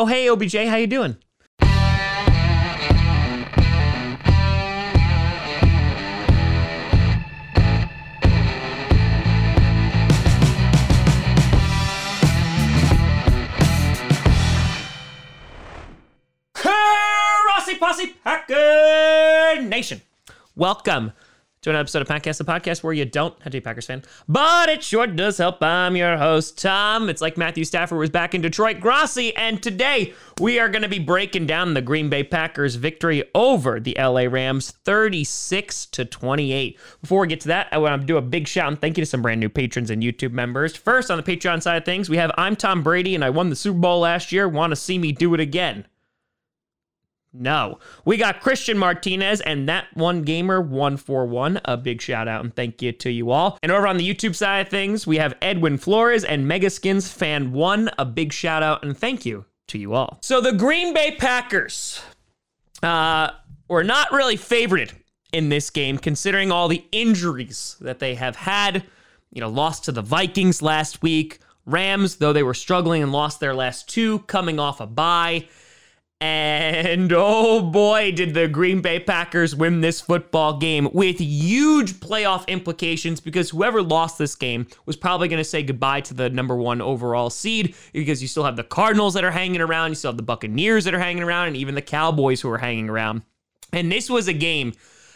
Oh, hey, OBJ, how you doing? Posse Packer Nation. Welcome to an episode of Podcast, the podcast where you don't have to be a Packers fan, but it sure does help. I'm your host, Tom. It's like Matthew Stafford was back in Detroit, Grossi, and today we are going to be breaking down the Green Bay Packers victory over the LA Rams 36 to 28. Before we get to that, I want to do a big shout and thank you to some brand new patrons and YouTube members. First, on the Patreon side of things, we have I'm Tom Brady and I won the Super Bowl last year. Want to see me do it again? No. We got Christian Martinez and that one gamer 141. A big shout out and thank you to you all. And over on the YouTube side of things, we have Edwin Flores and Megaskins fan 1. A big shout out and thank you to you all. So the Green Bay Packers uh, were not really favored in this game considering all the injuries that they have had. You know, lost to the Vikings last week. Rams, though they were struggling and lost their last two, coming off a bye. And oh boy, did the Green Bay Packers win this football game with huge playoff implications because whoever lost this game was probably going to say goodbye to the number one overall seed because you still have the Cardinals that are hanging around, you still have the Buccaneers that are hanging around, and even the Cowboys who are hanging around. And this was a game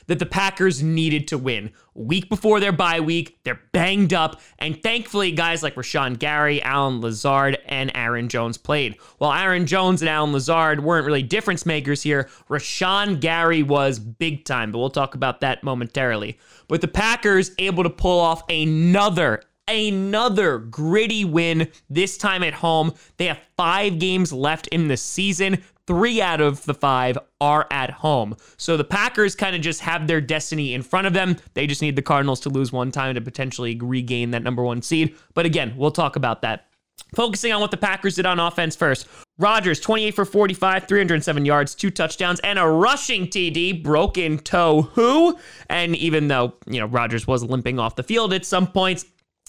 that the Packers needed to win. week before their bye week, they're banged up, and thankfully, guys like Rashan Gary, Allen Lazard, and Aaron Jones played. While Aaron Jones and Allen Lazard weren't really difference makers here, Rashan Gary was big time, but we'll talk about that momentarily. But the Packers able to pull off another another gritty win, this time at home. They have five games left in the season. Three out of the five are at home. So the Packers kind of just have their destiny in front of them. They just need the Cardinals to lose one time to potentially regain that number one seed. But again, we'll talk about that. Focusing on what the Packers did on offense first. Rodgers, 28 for 45, 307 yards, two touchdowns, and a rushing TD, broken toe. Who? And even though, you know, Rodgers was limping off the field at some points,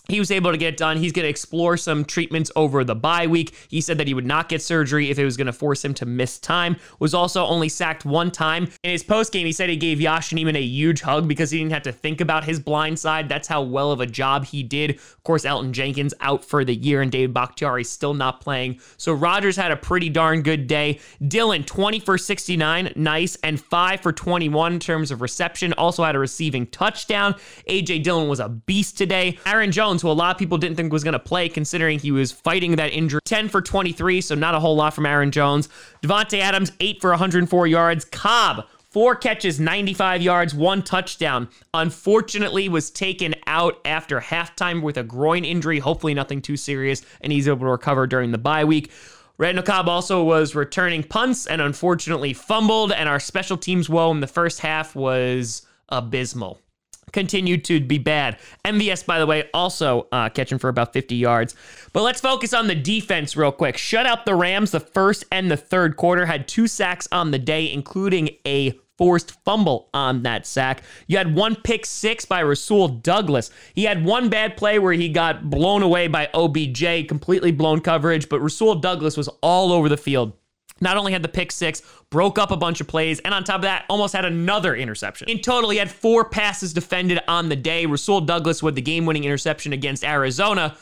he was able to get done. He's going to explore some treatments over the bye week. He said that he would not get surgery if it was going to force him to miss time. Was also only sacked one time. In his post game, he said he gave Yosh Nijman a huge hug because he didn't have to think about his blind side. That's how well of a job he did. Of course, Elgton Jenkins out for the year and David Bakhtiari still not playing. So Rodgers had a pretty darn good day. Dillon, 20 for 69, nice, and 5 for 21 in terms of reception. Also had a receiving touchdown. AJ Dillon was a beast today. Aaron Jones Jones, who a lot of people didn't think was going to play considering he was fighting that injury. 10 for 23, so not a whole lot from Aaron Jones. Davante Adams, 8 for 104 yards. Cobb, Four catches, 95 yards, one touchdown. Unfortunately, was taken out after halftime with a groin injury. Hopefully, nothing too serious, and he's able to recover during the bye week. Randall Cobb also was returning punts and unfortunately fumbled, and our special teams woe in the first half was abysmal continued to be bad. MVS, by the way, also uh, catching for about 50 yards. But let's focus on the defense real quick. Shut out the Rams the first and the third quarter, had two sacks on the day, including a forced fumble on that sack. You had one pick six by Rasul Douglas. He had one bad play where he got blown away by OBJ, completely blown coverage, but Rasul Douglas was all over the field not only had the pick six, broke up a bunch of plays, and on top of that, almost had another interception. In total, he had four passes defended on the day. Rasul Douglas with the game winning interception against Arizona.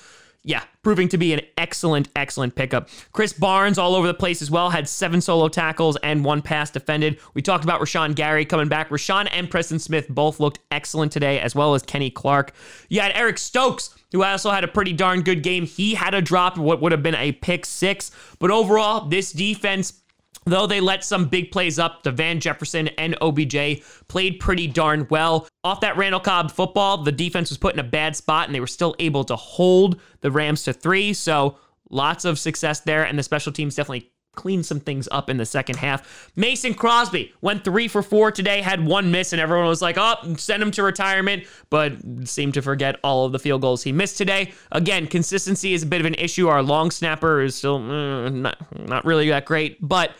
Yeah, proving to be an excellent, excellent pickup. Krys Barnes all over the place as well, had seven solo tackles and one pass defended. We talked about Rashan Gary coming back. Rashan and Preston Smith both looked excellent today, as well as Kenny Clark. You had Eric Stokes, who also had a pretty darn good game. He had a drop, what would have been a pick six. But overall, this defense Though they let some big plays up, the Van Jefferson and OBJ played pretty darn well. Off that Randall Cobb football, the defense was put in a bad spot and they were still able to hold the Rams to three. So lots of success there, and the special teams definitely cleaned some things up in the second half. Mason Crosby went three for four today, had one miss, and everyone was like, oh, send him to retirement, but seemed to forget all of the field goals he missed today. Again, consistency is a bit of an issue. Our long snapper is still mm, not, not really that great, but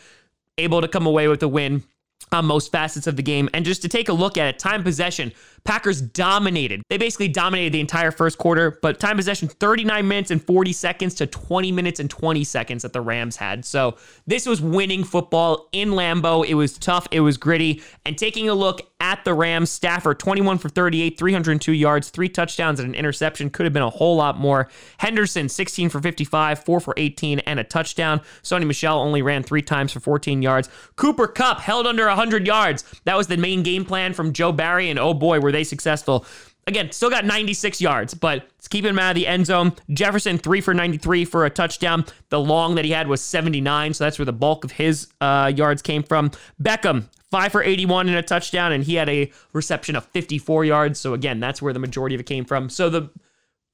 able to come away with a win. On most facets of the game. And just to take a look at it, time possession, Packers dominated. They basically dominated the entire first quarter, but time possession 39 minutes and 40 seconds to 20 minutes and 20 seconds that the Rams had. So this was winning football in Lambeau. It was tough, it was gritty. And taking a look at the Rams, Stafford 21 for 38, 302 yards, three touchdowns, and an interception. Could have been a whole lot more. Henderson 16 for 55, 4 for 18, and a touchdown. Sony Michel only ran three times for 14 yards. Cooper Kupp held under 100 yards. That was the main game plan from Joe Barry, and oh boy, were they successful. Again, still got 96 yards, but it's keeping him out of the end zone. Jefferson, three for 93 for a touchdown. The long that he had was 79, so that's where the bulk of his uh, yards came from. Beckham, five for 81 and a touchdown, and he had a reception of 54 yards. So again, that's where the majority of it came from. So the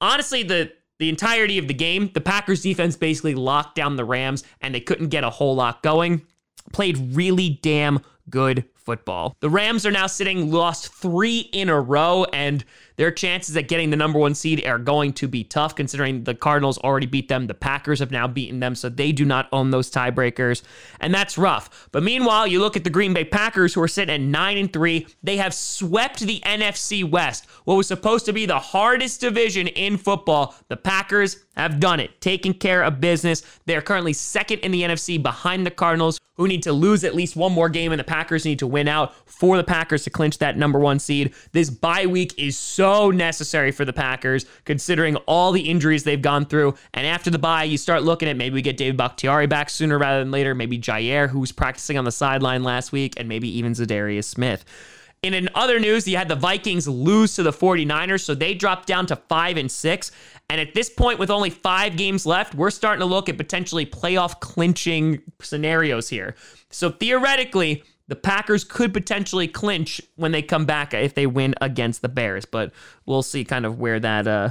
honestly, the the entirety of the game, the Packers defense basically locked down the Rams, and they couldn't get a whole lot going. Played really damn good football. The Rams are now sitting lost three in a row, and their chances at getting the number one seed are going to be tough considering the Cardinals already beat them. The Packers have now beaten them, so they do not own those tiebreakers, and that's rough. But meanwhile, you look at the Green Bay Packers, who are sitting at 9 and 3. They have swept the NFC West, what was supposed to be the hardest division in football. The Packers have done it, taking care of business. They are currently second in the NFC behind the Cardinals, who need to lose at least one more game, and the Packers need to win out for the Packers to clinch that number one seed. This bye week is so necessary for the Packers, considering all the injuries they've gone through. And after the bye, you start looking at maybe we get David Bakhtiari back sooner rather than later, maybe Jaire, who was practicing on the sideline last week, and maybe even Za'Darius Smith. And in other news, you had the Vikings lose to the 49ers, so they dropped down to 5 and 6. And at this point, with only five games left, we're starting to look at potentially playoff clinching scenarios here. So theoretically, the Packers could potentially clinch when they come back if they win against the Bears, but we'll see kind of where that uh,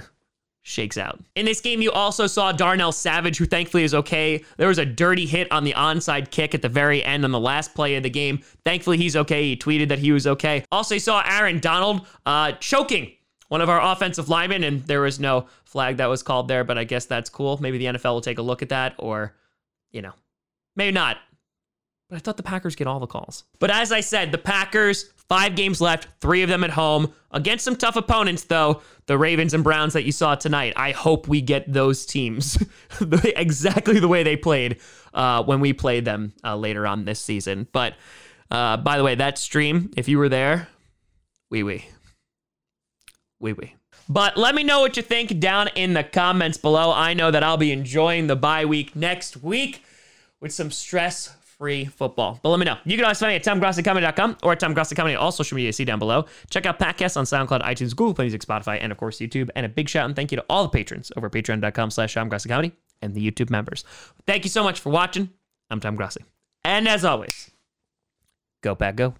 shakes out. In this game, you also saw Darnell Savage, who thankfully is okay. There was a dirty hit on the onside kick at the very end on the last play of the game. Thankfully, he's okay. He tweeted that he was okay. Also, you saw Aaron Donald uh, choking one of our offensive linemen, and there was no flag that was called there, but I guess that's cool. Maybe the NFL will take a look at that, or, you know, maybe not. But I thought the Packers get all the calls. But as I said, the Packers, five games left, three of them at home. Against some tough opponents, though, the Ravens and Browns that you saw tonight. I hope we get those teams exactly the way they played uh, when we played them uh, later on this season. But uh, by the way, that stream, if you were there, wee wee. Wee wee. But let me know what you think down in the comments below. I know that I'll be enjoying the bye week next week with some stress free football. But let me know. You can always find me at TomGrossiComedy.com or at TomGrossiComedy, all social media see down below. Check out podcasts on SoundCloud, iTunes, Google Play Music, Spotify, and of course YouTube. And a big shout and thank you to all the patrons over at patreon.com slash TomGrossiComedy and the YouTube members. Thank you so much for watching. I'm Tom Grossi. And as always, go back, go.